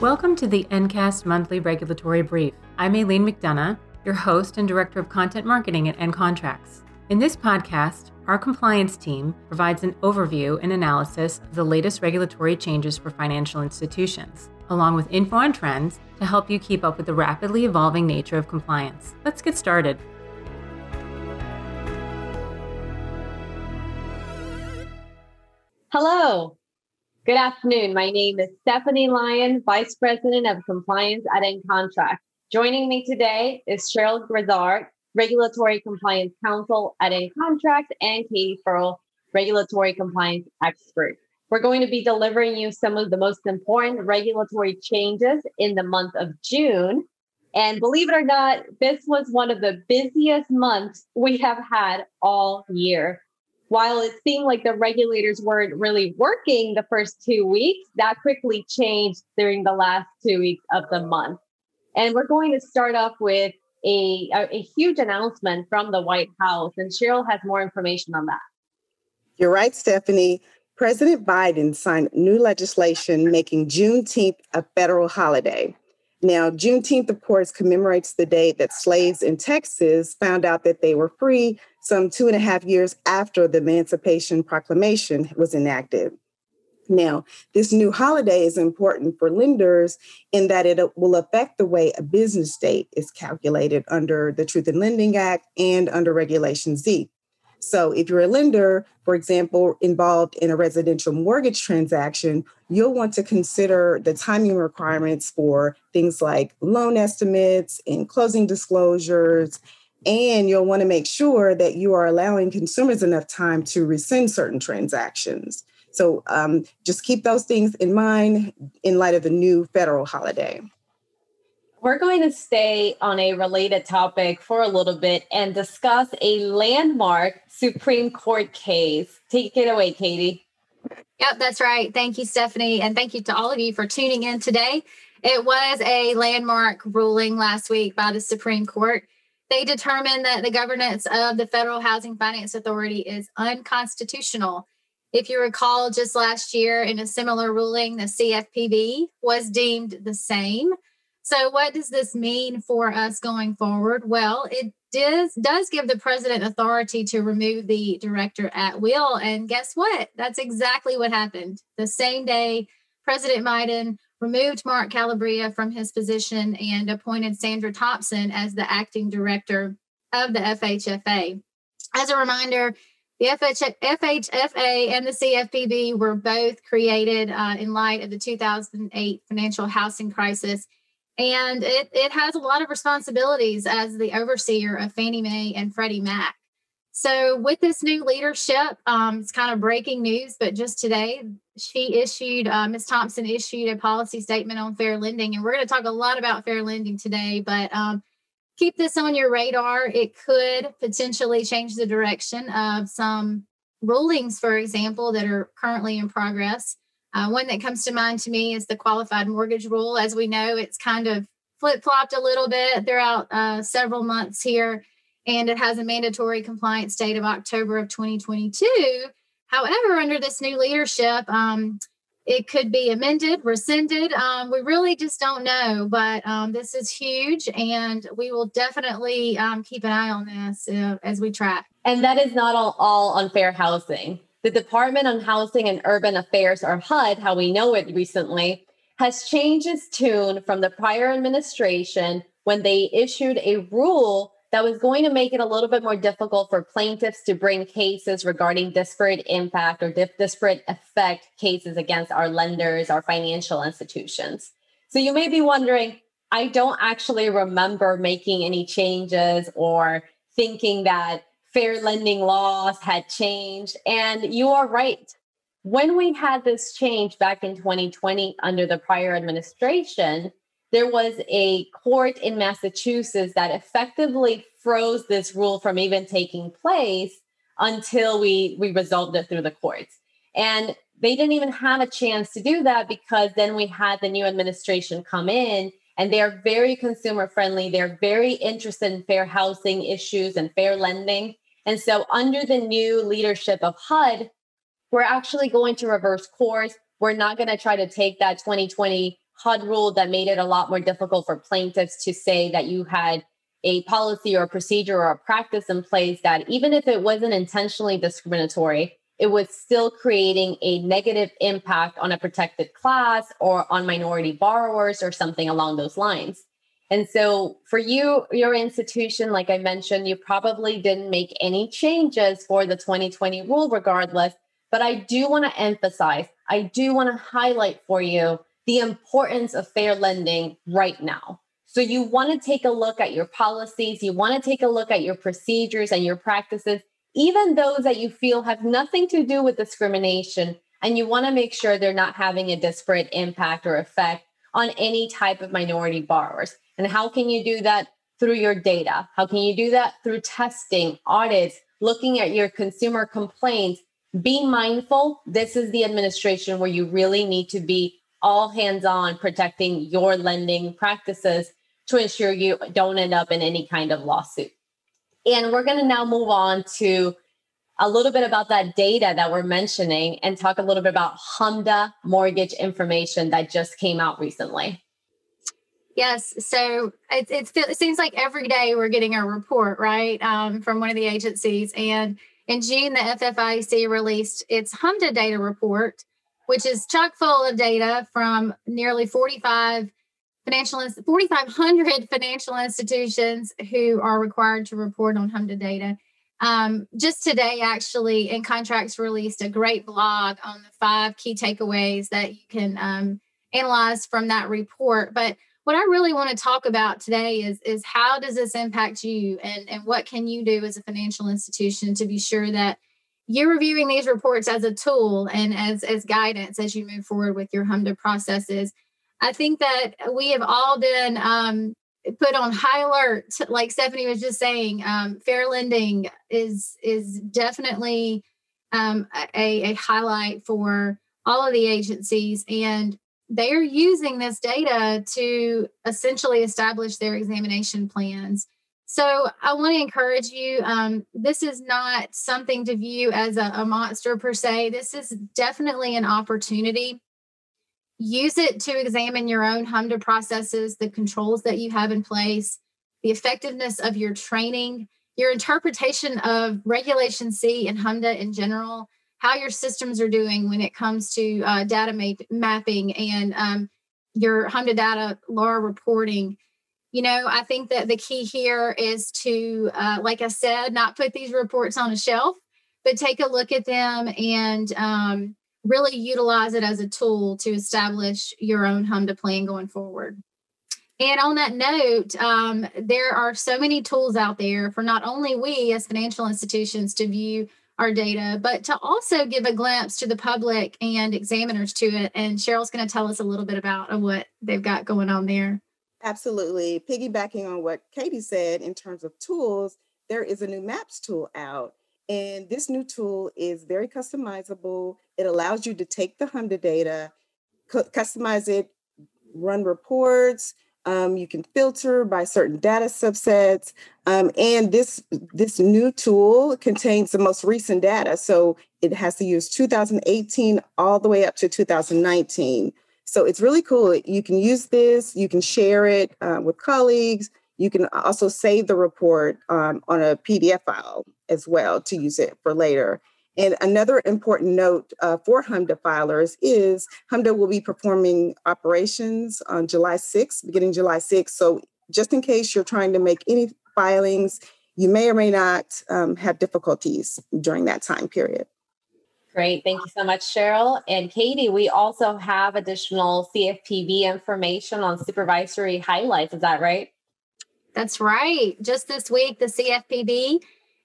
Welcome to the NCAST Monthly Regulatory Brief. I'm Aileen McDonough, your host and Director of Content Marketing at NContracts. In this podcast, our compliance team provides an overview and analysis of the latest regulatory changes for financial institutions, along with info on trends to help you keep up with the rapidly evolving nature of compliance. Let's get started. Hello. Good afternoon. My name is Stephanie Lyon, Vice President of Compliance at NContract. Joining me today is Cheryl Grizzard, Regulatory Compliance Counsel at NContract, and Katie Ferrell, Regulatory Compliance Expert. We're going to be delivering you some of the most important regulatory changes in the month of June. And believe it or not, this was one of the busiest months we have had all year while it seemed like the regulators weren't really working the first two weeks, that quickly changed during the last two weeks of the month. And we're going to start off with a, a, huge announcement from the White House, and Cheryl has more information on that. You're right, Stephanie. President Biden signed new legislation making Juneteenth a federal holiday. Now, Juneteenth, of course, commemorates the day that slaves in Texas found out that they were free some two and a half years after the Emancipation Proclamation was enacted. Now, this new holiday is important for lenders in that it will affect the way a business date is calculated under the Truth in Lending Act and under Regulation Z. So, if you're a lender, for example, involved in a residential mortgage transaction, you'll want to consider the timing requirements for things like loan estimates and closing disclosures. And you'll want to make sure that you are allowing consumers enough time to rescind certain transactions. So um, just keep those things in mind in light of the new federal holiday. We're going to stay on a related topic for a little bit and discuss a landmark Supreme Court case. Take it away, Katie. Yep, that's right. Thank you, Stephanie. And thank you to all of you for tuning in today. It was a landmark ruling last week by the Supreme Court. They determined that the governance of the Federal Housing Finance Authority is unconstitutional. If you recall, just last year in a similar ruling, the CFPB was deemed the same. So, what does this mean for us going forward? Well, it does does give the president authority to remove the director at will, and guess what? That's exactly what happened. The same day, President Biden removed Mark Calabria from his position and appointed Sandra Thompson as the acting director of the FHFA. As a reminder, the FHFA and the CFPB were both created uh, in light of the 2008 financial housing crisis and it, it has a lot of responsibilities as the overseer of Fannie Mae and Freddie Mac. So, with this new leadership, um, it's kind of breaking news, but just today, she issued, uh, Ms. Thompson issued a policy statement on fair lending. And we're going to talk a lot about fair lending today, but um, keep this on your radar. It could potentially change the direction of some rulings, for example, that are currently in progress. Uh, one that comes to mind to me is the qualified mortgage rule. As we know, it's kind of flip flopped a little bit throughout uh, several months here, and it has a mandatory compliance date of October of 2022. However, under this new leadership, um, it could be amended, rescinded. Um, we really just don't know, but um, this is huge, and we will definitely um, keep an eye on this uh, as we track. And that is not all, all on fair housing. The Department on Housing and Urban Affairs, or HUD, how we know it recently, has changed its tune from the prior administration when they issued a rule that was going to make it a little bit more difficult for plaintiffs to bring cases regarding disparate impact or disparate effect cases against our lenders, our financial institutions. So you may be wondering, I don't actually remember making any changes or thinking that fair lending laws had changed. And you are right. When we had this change back in 2020 under the prior administration, there was a court in Massachusetts that effectively froze this rule from even taking place until we, we resolved it through the courts. And they didn't even have a chance to do that because then we had the new administration come in and they are very consumer friendly. They're very interested in fair housing issues and fair lending. And so, under the new leadership of HUD, we're actually going to reverse course. We're not going to try to take that 2020 HUD rule that made it a lot more difficult for plaintiffs to say that you had a policy or a procedure or a practice in place that even if it wasn't intentionally discriminatory, it was still creating a negative impact on a protected class or on minority borrowers or something along those lines. And so for you, your institution, like I mentioned, you probably didn't make any changes for the 2020 rule regardless. But I do want to emphasize, I do want to highlight for you the importance of fair lending right now. So you want to take a look at your policies, you want to take a look at your procedures and your practices, even those that you feel have nothing to do with discrimination, and you want to make sure they're not having a disparate impact or effect on any type of minority borrowers. And how can you do that? Through your data. How can you do that? Through testing, audits, looking at your consumer complaints. Be mindful. This is the administration where you really need to be all hands on protecting your lending practices to ensure you don't end up in any kind of lawsuit. And we're going to now move on to a little bit about that data that we're mentioning and talk a little bit about HMDA mortgage information that just came out recently. Yes. So it, it, it seems like every day we're getting a report, right, um, from one of the agencies. And in June, the FFIEC released its HMDA data report, which is chock full of data from nearly 45 financial 4,500 financial institutions who are required to report on HMDA data. Um, just today, actually, NContracts released a great blog on the five key takeaways that you can um, analyze from that report. But what I really want to talk about today is is how does this impact you and and what can you do as a financial institution to be sure that you're reviewing these reports as a tool and as as guidance as you move forward with your HMDA processes. I think that we have all been um, put on high alert, like Stephanie was just saying. Um, fair lending is is definitely um, a, a highlight for all of the agencies, and they're using this data to essentially establish their examination plans. So I want to encourage you. Um, this is not something to view as a, a monster per se. This is definitely an opportunity. Use it to examine your own HMDA processes, the controls that you have in place, the effectiveness of your training, your interpretation of Regulation C and HMDA in general, how your systems are doing when it comes to uh, data ma- mapping and um, your HMDA data law reporting. You know, I think that the key here is to, uh, like I said, not put these reports on a shelf, but take a look at them and um, really utilize it as a tool to establish your own HMDA plan going forward. And on that note, um, there are so many tools out there for not only we as financial institutions to view our data, but to also give a glimpse to the public and examiners to it. And Cheryl's going to tell us a little bit about what they've got going on there. Absolutely. Piggybacking on what Katie said in terms of tools, there is a new MAPS tool out. And this new tool is very customizable. It allows you to take the HMDA data, customize it, run reports, um, you can filter by certain data subsets, um, and this this new tool contains the most recent data. So it has to use 2018 all the way up to 2019. So it's really cool. You can use this. You can share it uh, with colleagues. You can also save the report um, on a PDF file as well to use it for later. And another important note uh, for HMDA filers is HMDA will be performing operations on July 6th, beginning July 6th. So just in case you're trying to make any filings, you may or may not um, have difficulties during that time period. Great. Thank you so much, Cheryl. And Katie, we also have additional CFPB information on supervisory highlights. Is that right? That's right. Just this week, the CFPB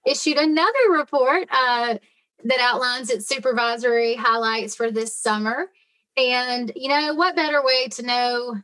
issued another report. Uh, that outlines its supervisory highlights for this summer. And, you know, what better way to know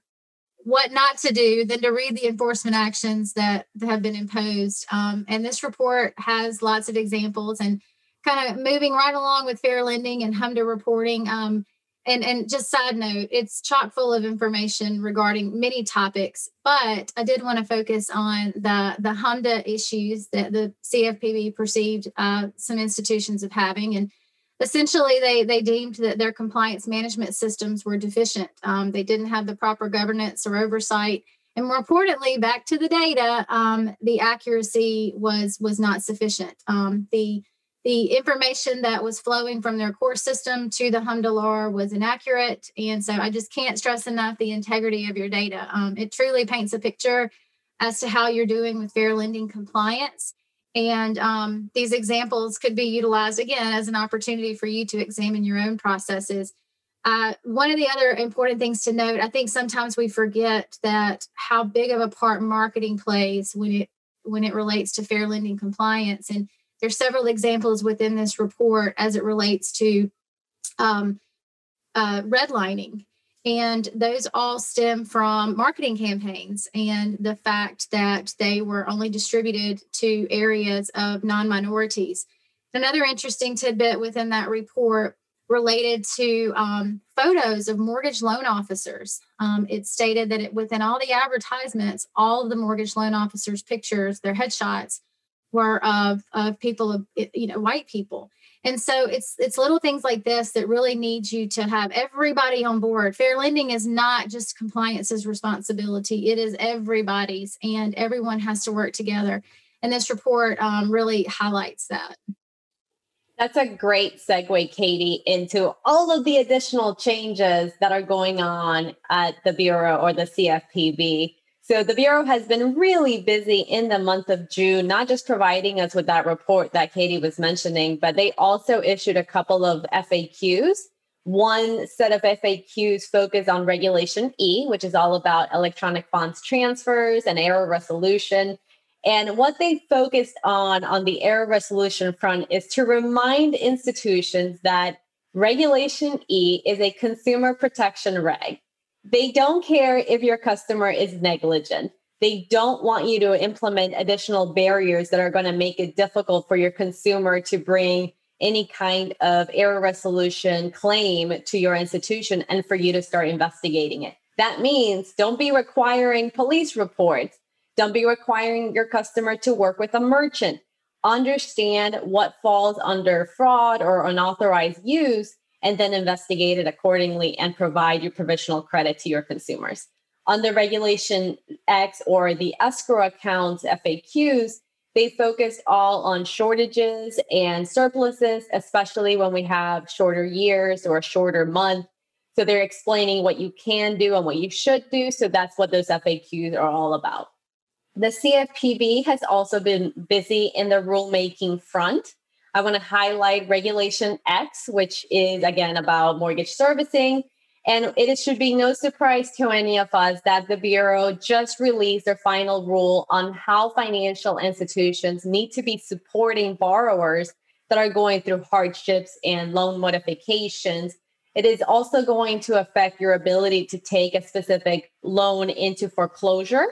what not to do than to read the enforcement actions that, have been imposed? Um, and this report has lots of examples and kind of moving right along with fair lending and HMDA reporting. Um, and and just side note it's chock full of information regarding many topics but i did want to focus on the the HMDA issues that the cfpb perceived uh, some institutions of having and essentially they they deemed that their compliance management systems were deficient. Um, they didn't have the proper governance or oversight, and more importantly, back to the data, um, the accuracy was was not sufficient. Um, the the information that was flowing from their core system to the HMDA LAR was inaccurate. And so I just can't stress enough the integrity of your data. Um, it truly paints a picture as to how you're doing with fair lending compliance. And um, these examples could be utilized again as an opportunity for you to examine your own processes. Uh, one of the other important things to note, I think sometimes we forget that how big of a part marketing plays when it when it relates to fair lending compliance. And there's several examples within this report as it relates to um, uh, redlining and those all stem from marketing campaigns and the fact that they were only distributed to areas of non minorities. Another interesting tidbit within that report related to um, photos of mortgage loan officers. Um, it stated that it, within all the advertisements, all of the mortgage loan officers' pictures, their headshots, were of, of people of you know white people and so it's it's little things like this that really need you to have everybody on board. Fair lending is not just compliance's responsibility; it is everybody's, and everyone has to work together. And this report um, really highlights that. That's a great segue, Katie, into all of the additional changes that are going on at the Bureau or the CFPB. So the Bureau has been really busy in the month of June, not just providing us with that report that Katie was mentioning, but they also issued a couple of FAQs. One set of FAQs focused on Regulation E, which is all about electronic funds transfers and error resolution. And what they focused on on the error resolution front is to remind institutions that Regulation E is a consumer protection reg. They don't care if your customer is negligent. They don't want you to implement additional barriers that are going to make it difficult for your consumer to bring any kind of error resolution claim to your institution and for you to start investigating it. That means don't be requiring police reports. Don't be requiring your customer to work with a merchant. Understand what falls under fraud or unauthorized use and then investigate it accordingly and provide your provisional credit to your consumers. On the Regulation X or the escrow accounts FAQs, they focused all on shortages and surpluses, especially when we have shorter years or a shorter month. So they're explaining what you can do and what you should do. So that's what those FAQs are all about. The CFPB has also been busy in the rulemaking front. I want to highlight Regulation X, which is again about mortgage servicing. And it should be no surprise to any of us that the Bureau just released their final rule on how financial institutions need to be supporting borrowers that are going through hardships and loan modifications. It is also going to affect your ability to take a specific loan into foreclosure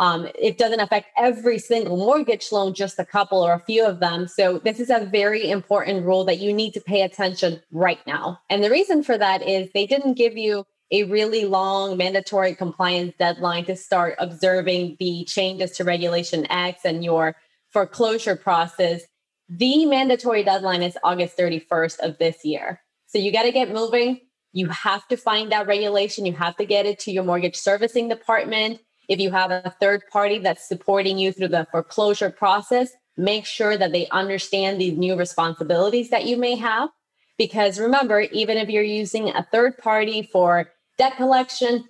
um, it doesn't affect every single mortgage loan, just a couple or a few of them. So, this is a very important rule that you need to pay attention right now. And the reason for that is they didn't give you a really long mandatory compliance deadline to start observing the changes to Regulation X and your foreclosure process. The mandatory deadline is August 31st of this year. So, you got to get moving. You have to find that regulation. You have to get it to your mortgage servicing department if you have a third party that's supporting you through the foreclosure process, make sure that they understand these new responsibilities that you may have. Because remember, even if you're using a third party for debt collection,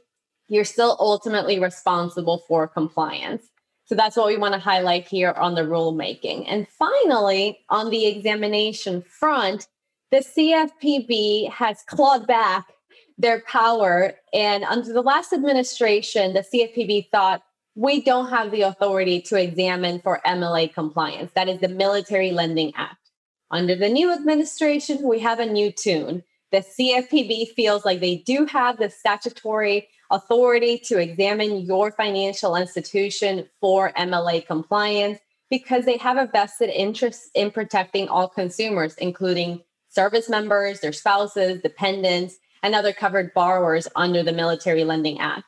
you're still ultimately responsible for compliance. So that's what we want to highlight here on the rulemaking. And finally, on the examination front, the CFPB has clawed back their power. And under the last administration, the CFPB thought we don't have the authority to examine for MLA compliance. That is the Military Lending Act. Under the new administration, we have a new tune. The CFPB feels like they do have the statutory authority to examine your financial institution for MLA compliance because they have a vested interest in protecting all consumers, including service members, their spouses, dependents, and other covered borrowers under the Military Lending Act.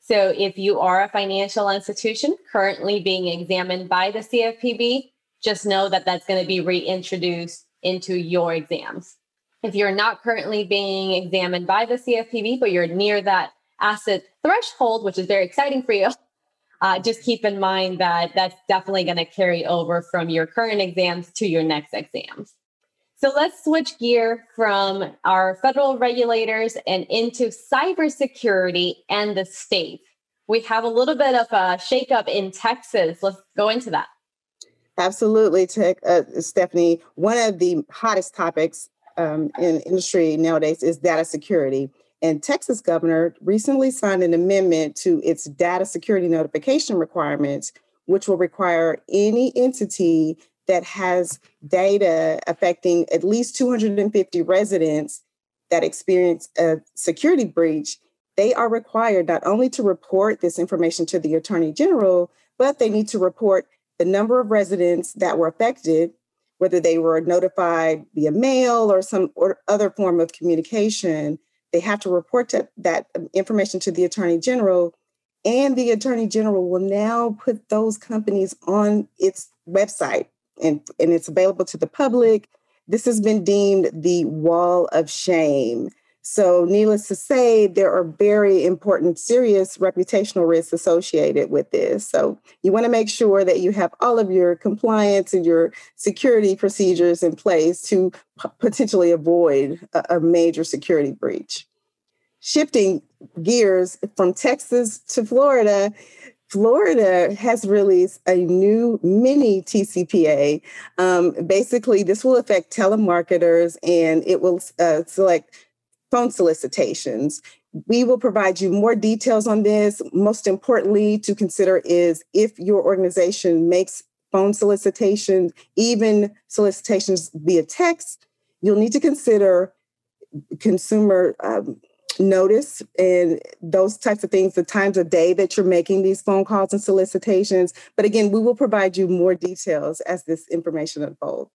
So if you are a financial institution currently being examined by the CFPB, just know that that's going to be reintroduced into your exams. If you're not currently being examined by the CFPB, but you're near that asset threshold, which is very exciting for you, uh, just keep in mind that that's definitely going to carry over from your current exams to your next exams. So let's switch gear from our federal regulators and into cybersecurity and the state. We have a little bit of a shakeup in Texas. Let's go into that. Absolutely, Tech, uh, Stephanie. One of the hottest topics um, in industry nowadays is data security. And Texas governor recently signed an amendment to its data security notification requirements, which will require any entity that has data affecting at least 250 residents that experience a security breach, they are required not only to report this information to the Attorney General, but they need to report the number of residents that were affected, whether they were notified via mail or some or other form of communication. They have to report to, that information to the Attorney General, and the Attorney General will now put those companies on its website and, and it's available to the public. This has been deemed the wall of shame. So, needless to say, there are very important, serious reputational risks associated with this. So, you want to make sure that you have all of your compliance and your security procedures in place to p- potentially avoid a, a major security breach. Shifting gears from Texas to Florida, Florida has released a new mini TCPA. Um, basically, this will affect telemarketers and it will uh, select phone solicitations. We will provide you more details on this. Most importantly, to consider is if your organization makes phone solicitations, even solicitations via text, you'll need to consider consumer um, notice and those types of things, the times of day that you're making these phone calls and solicitations. But again, we will provide you more details as this information unfolds.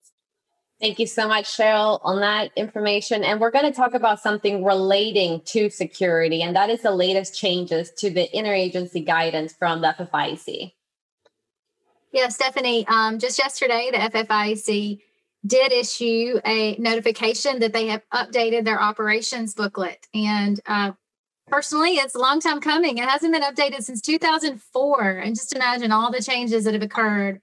Thank you so much, Cheryl, on that information. And we're going to talk about something relating to security, and that is the latest changes to the interagency guidance from the FFIEC. Yeah, Stephanie, um, just yesterday, the FFIEC did issue a notification that they have updated their operations booklet. And uh, personally, it's a long time coming. It hasn't been updated since 2004. And just imagine all the changes that have occurred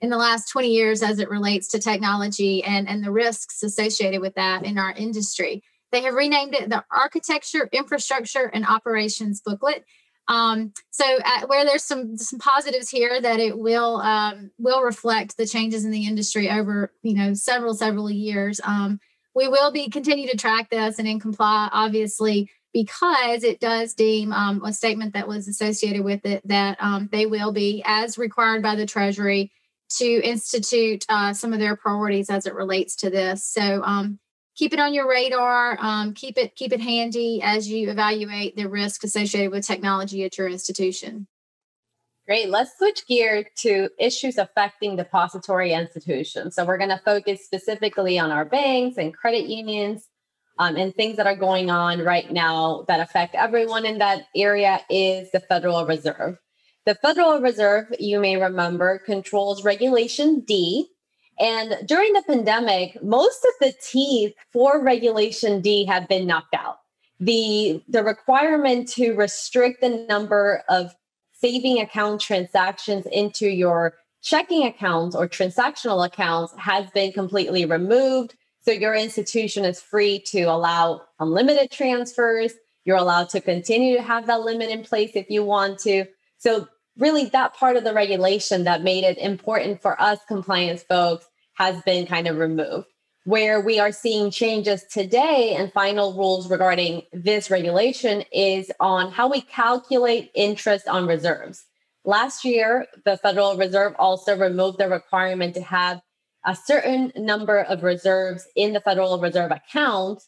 in the last 20 years as it relates to technology and, and the risks associated with that in our industry. They have renamed it the Architecture, Infrastructure, and Operations Booklet. Um, so uh, where there's some some positives here that it will um, will reflect the changes in the industry over you know several several years. Um, we will be continue to track this and Ncomply, obviously, because it does deem um, a statement that was associated with it that um, they will be, as required by the Treasury, to institute uh, some of their priorities as it relates to this. So um, keep it on your radar. Um, keep it keep it handy as you evaluate the risk associated with technology at your institution. Great. Let's switch gear to issues affecting depository institutions. So we're going to focus specifically on our banks and credit unions um, and things that are going on right now that affect everyone in that area is the Federal Reserve. The Federal Reserve, you may remember, controls Regulation D, and during the pandemic, most of the teeth for Regulation D have been knocked out. The, the requirement to restrict the number of saving account transactions into your checking accounts or transactional accounts has been completely removed. So your institution is free to allow unlimited transfers. You're allowed to continue to have that limit in place if you want to. So really that part of the regulation that made it important for us compliance folks has been kind of removed. Where we are seeing changes today and final rules regarding this regulation is on how we calculate interest on reserves. Last year, the Federal Reserve also removed the requirement to have a certain number of reserves in the Federal Reserve account.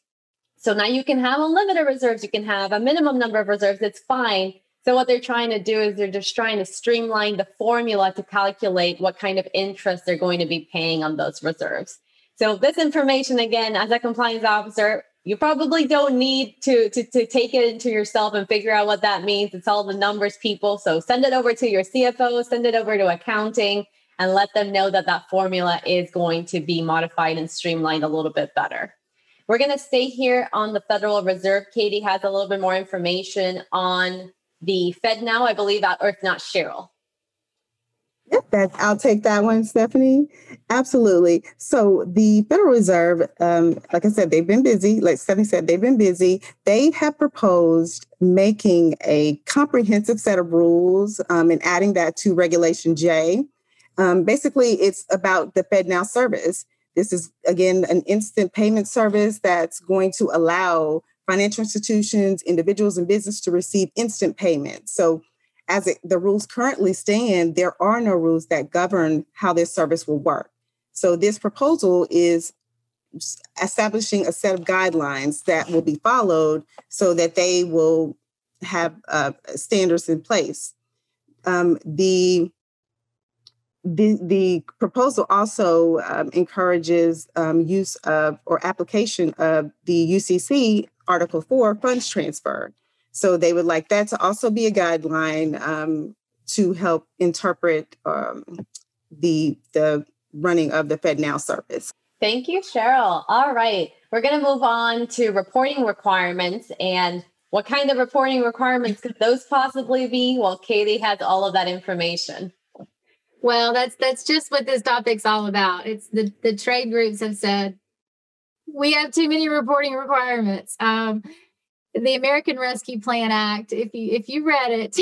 So now you can have unlimited reserves, you can have a minimum number of reserves, it's fine. So what they're trying to do is they're just trying to streamline the formula to calculate what kind of interest they're going to be paying on those reserves. So this information, again, as a compliance officer, you probably don't need to, to, to take it into yourself and figure out what that means. It's all the numbers, people. So send it over to your CFO, send it over to accounting, and let them know that that formula is going to be modified and streamlined a little bit better. We're going to stay here on the Federal Reserve. Katie has a little bit more information on the Fed Now, I believe, or if not, Cheryl. Yep, that I'll take that one, Stephanie. Absolutely. So the Federal Reserve, um, like I said, they've been busy. Like Stephanie said, they've been busy. They have proposed making a comprehensive set of rules um, and adding that to Regulation J. Um, basically, it's about the FedNow service. This is again an instant payment service that's going to allow financial institutions, individuals, and business to receive instant payments. So as it, the rules currently stand, there are no rules that govern how this service will work. So this proposal is establishing a set of guidelines that will be followed so that they will have uh, standards in place. Um, the, the, the proposal also um, encourages um, use of or application of the UCC Article 4 funds transfer. So they would like that to also be a guideline um, to help interpret um, the the running of the FedNow service. Thank you, Cheryl. All right, we're going to move on to reporting requirements and what kind of reporting requirements could those possibly be? Well, Katie has all of that information. Well, that's that's just what this topic's all about. It's the the trade groups have said we have too many reporting requirements. Um, the American Rescue Plan Act, if you if you read it,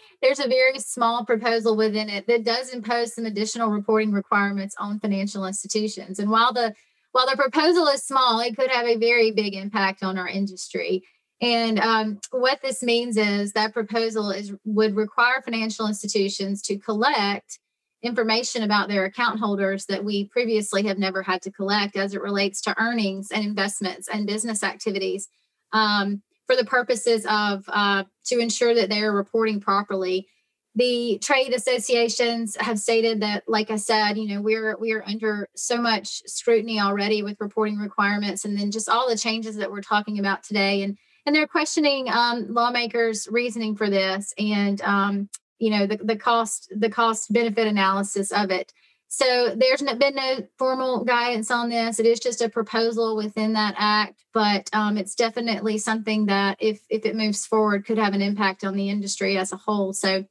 there's a very small proposal within it that does impose some additional reporting requirements on financial institutions. And while the while the proposal is small, it could have a very big impact on our industry. And um, what this means is that proposal is would require financial institutions to collect information about their account holders that we previously have never had to collect as it relates to earnings and investments and business activities um, for the purposes of uh, to ensure that they're reporting properly. The trade associations have stated that, like I said, you know, we're we're under so much scrutiny already with reporting requirements, and then just all the changes that we're talking about today, and and they're questioning um, lawmakers' reasoning for this, and um, you know, the, the cost the cost benefit analysis of it. So there's been no formal guidance on this. It is just a proposal within that act, but um, it's definitely something that, if if it moves forward, could have an impact on the industry as a whole. So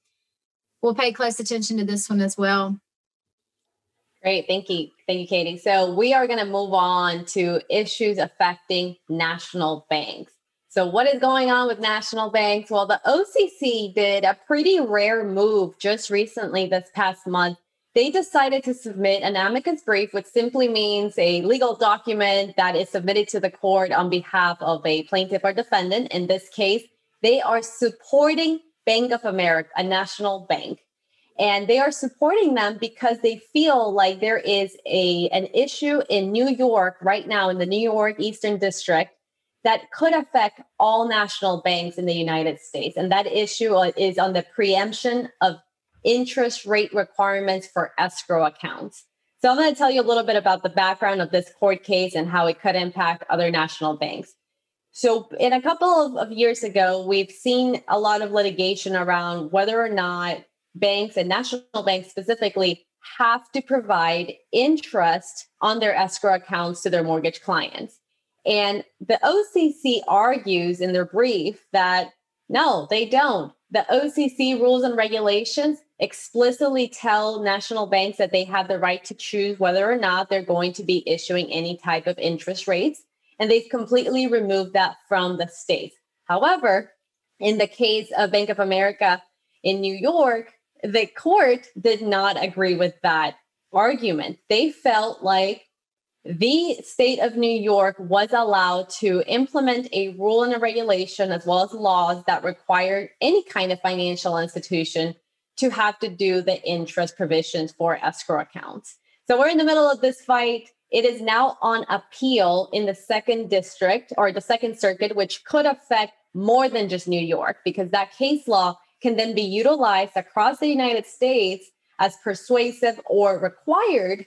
we'll pay close attention to this one as well. Great, thank you, thank you, Katie. So we are going to move on to issues affecting national banks. So what is going on with national banks? Well, the OCC did a pretty rare move just recently this past month they decided to submit an amicus brief, which simply means a legal document that is submitted to the court on behalf of a plaintiff or defendant. In this case, they are supporting Bank of America, a national bank. And they are supporting them because they feel like there is a, an issue in New York right now in the New York Eastern District that could affect all national banks in the United States. And that issue is on the preemption of interest rate requirements for escrow accounts. So I'm going to tell you a little bit about the background of this court case and how it could impact other national banks. So, in a couple of, of years ago, we've seen a lot of litigation around whether or not banks and national banks specifically have to provide interest on their escrow accounts to their mortgage clients. And the OCC argues in their brief that no, they don't. The OCC rules and regulations explicitly tell national banks that they have the right to choose whether or not they're going to be issuing any type of interest rates. And they've completely removed that from the states. However, in the case of Bank of America in New York, the court did not agree with that argument. They felt like the state of New York was allowed to implement a rule and a regulation as well as laws that required any kind of financial institution to have to do the interest provisions for escrow accounts. So we're in the middle of this fight. It is now on appeal in the second district or the second circuit, which could affect more than just New York because that case law can then be utilized across the United States as persuasive or required.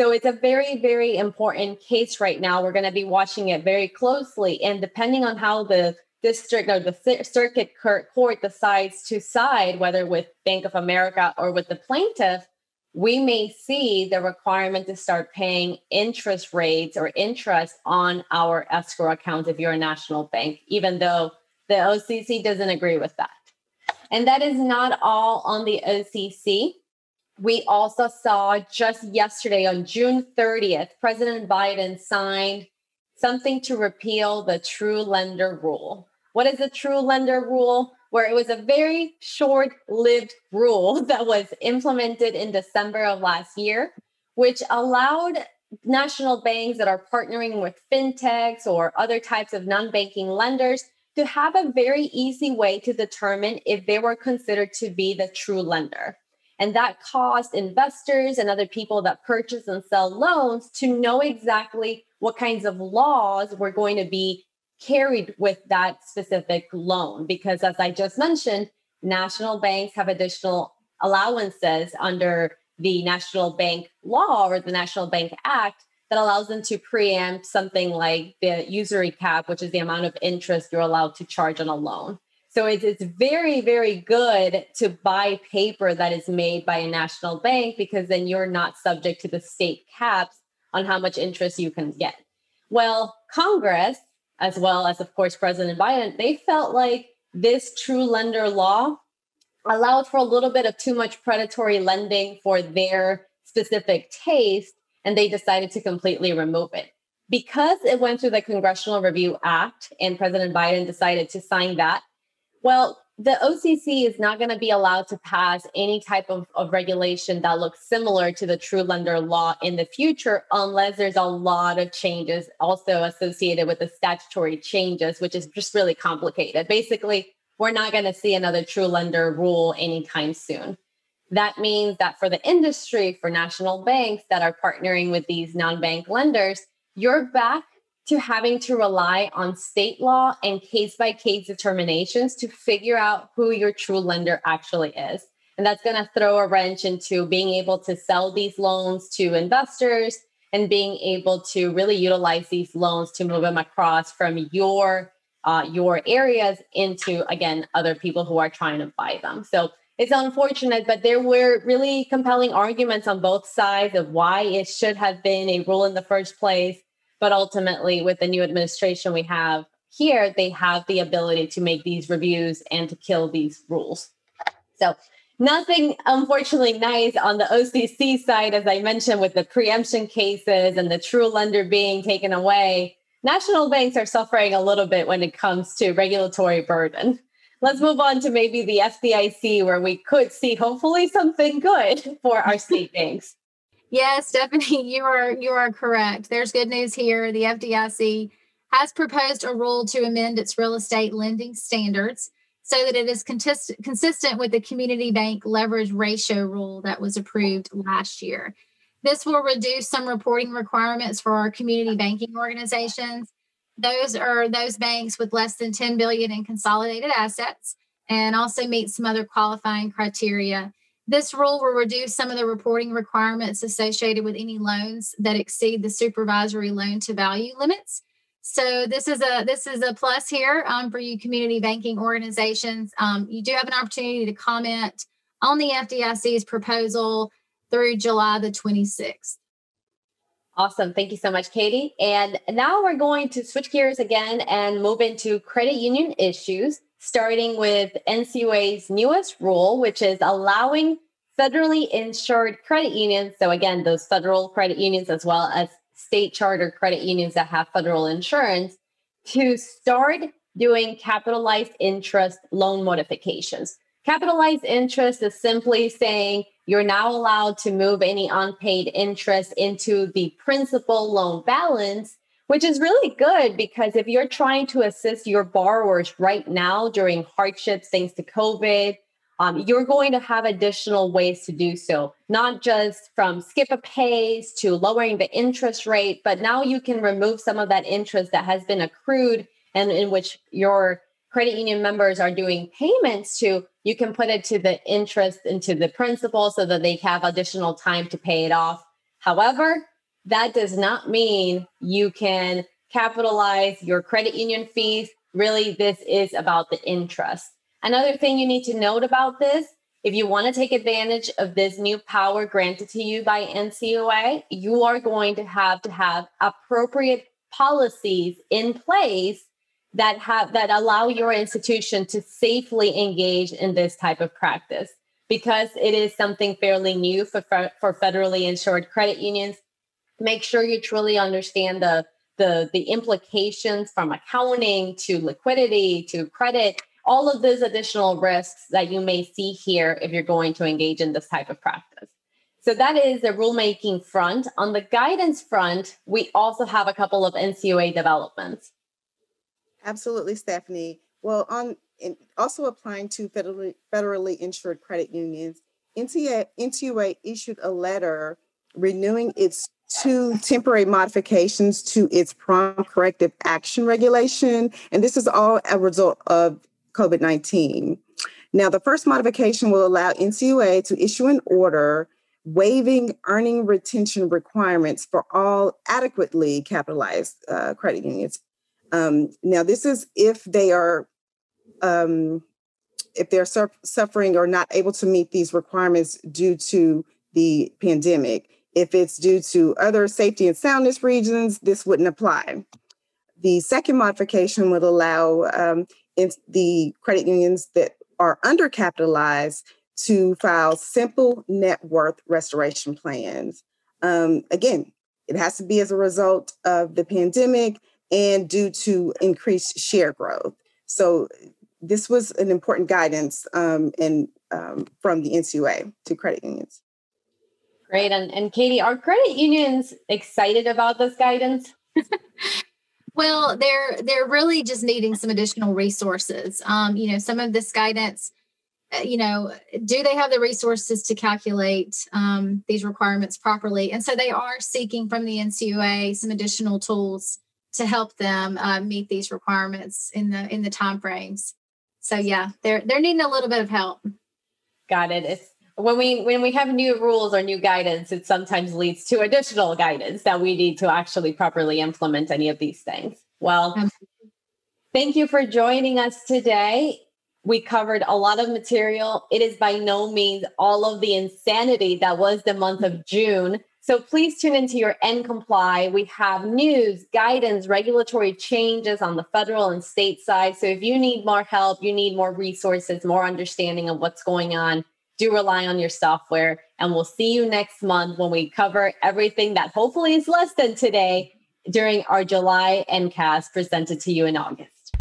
So it's a very, very important case right now. We're going to be watching it very closely. And depending on how the district or the circuit court decides to side whether with Bank of America or with the plaintiff, we may see the requirement to start paying interest rates or interest on our escrow accounts if you're a national bank, even though the OCC doesn't agree with that. And that is not all on the OCC. We also saw just yesterday on June 30th, President Biden signed something to repeal the true lender rule. What is the true lender rule? where it was a very short lived rule that was implemented in December of last year, which allowed national banks that are partnering with fintechs or other types of non banking lenders to have a very easy way to determine if they were considered to be the true lender. And that caused investors and other people that purchase and sell loans to know exactly what kinds of laws were going to be carried with that specific loan. Because as I just mentioned, national banks have additional allowances under the National Bank Law or the National Bank Act that allows them to preempt something like the usury cap, which is the amount of interest you're allowed to charge on a loan. So it's, it's very, very good to buy paper that is made by a national bank because then you're not subject to the state caps on how much interest you can get. Well, Congress as well as, of course, President Biden, they felt like this true lender law allowed for a little bit of too much predatory lending for their specific taste, and they decided to completely remove it. Because it went through the Congressional Review Act and President Biden decided to sign that, well, the OCC is not going to be allowed to pass any type of, of regulation that looks similar to the true lender law in the future unless there's a lot of changes also associated with the statutory changes, which is just really complicated. Basically, we're not going to see another true lender rule anytime soon. That means that for the industry, for national banks that are partnering with these non bank lenders, you're back to having to rely on state law and case by case determinations to figure out who your true lender actually is. And that's going to throw a wrench into being able to sell these loans to investors and being able to really utilize these loans to move them across from your uh, your areas into again other people who are trying to buy them. So it's unfortunate, but there were really compelling arguments on both sides of why it should have been a rule in the first place but ultimately, with the new administration we have here, they have the ability to make these reviews and to kill these rules. So, nothing unfortunately nice on the OCC side, as I mentioned, with the preemption cases and the true lender being taken away. National banks are suffering a little bit when it comes to regulatory burden. Let's move on to maybe the FDIC, where we could see hopefully something good for our state banks. Yes, Stephanie, you are you are correct. There's good news here. The FDIC has proposed a rule to amend its real estate lending standards so that it is consist- consistent with the community bank leverage ratio rule that was approved last year. This will reduce some reporting requirements for our community banking organizations. Those are those banks with less than 10 billion in consolidated assets and also meet some other qualifying criteria this rule will reduce some of the reporting requirements associated with any loans that exceed the supervisory loan to value limits. So this is a this is a plus here um, for you community banking organizations. Um, you do have an opportunity to comment on the FDIC's proposal through July the 26th. Awesome. Thank you so much, Katie. And now we're going to switch gears again and move into credit union issues starting with NCUA's newest rule, which is allowing federally insured credit unions. So, again, those federal credit unions, as well as state chartered credit unions that have federal insurance, to start doing capitalized interest loan modifications. Capitalized interest is simply saying you're now allowed to move any unpaid interest into the principal loan balance which is really good because if you're trying to assist your borrowers right now during hardships thanks to COVID, um, you're going to have additional ways to do so, not just from skip a pays to lowering the interest rate, but now you can remove some of that interest that has been accrued and in which your credit union members are doing payments to. You can put it to the interest into the principal so that they have additional time to pay it off. However, that does not mean you can capitalize your credit union fees. Really, this is about the interest. Another thing you need to note about this if you want to take advantage of this new power granted to you by NCUA, you are going to have to have appropriate policies in place that have that allow your institution to safely engage in this type of practice because it is something fairly new for for federally insured credit unions make sure you truly understand the the the implications from accounting to liquidity to credit all of those additional risks that you may see here if you're going to engage in this type of practice so that is the rulemaking front. On the guidance front, we also have a couple of NCUA developments. Absolutely, Stephanie. Well, on also applying to federally, federally insured credit unions, NCUA, NCUA issued a letter renewing its two temporary modifications to its prompt corrective action regulation. And this is all a result of COVID 19. Now, the first modification will allow NCUA to issue an order waiving earning retention requirements for all adequately capitalized uh, credit unions. Um, now, this is if they are um, if they're su- suffering or not able to meet these requirements due to the pandemic. If it's due to other safety and soundness reasons, this wouldn't apply. The second modification would allow um, the credit unions that are undercapitalized to file simple net worth restoration plans. Um, again, it has to be as a result of the pandemic and due to increased share growth. So this was an important guidance um, and um, from the NCUA to credit unions. Great, and, and Katie, are credit unions excited about this guidance? well, they're they're really just needing some additional resources. Um, you know, some of this guidance uh, you know, do they have the resources to calculate um, these requirements properly? And so they are seeking from the NCUA some additional tools to help them uh, meet these requirements in the in the time frames. So yeah, they're they're needing a little bit of help. Got it. It's when we when we have new rules or new guidance, it sometimes leads to additional guidance that we need to actually properly implement any of these things. Well, thank you for joining us today. We covered a lot of material. It is by no means all of the insanity that was the month of June. So please tune into your Ncomply. We have news, guidance, regulatory changes on the federal and state side. So if you need more help, you need more resources, more understanding of what's going on, do rely on your software. And we'll see you next month when we cover everything that hopefully is less than today during our July Ncast presented to you in August.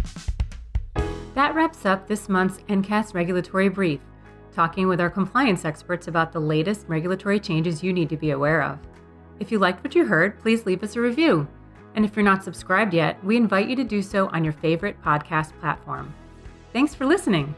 That wraps up this month's Ncast regulatory brief, talking with our compliance experts about the latest regulatory changes you need to be aware of. If you liked what you heard, please leave us a review. And if you're not subscribed yet, we invite you to do so on your favorite podcast platform. Thanks for listening.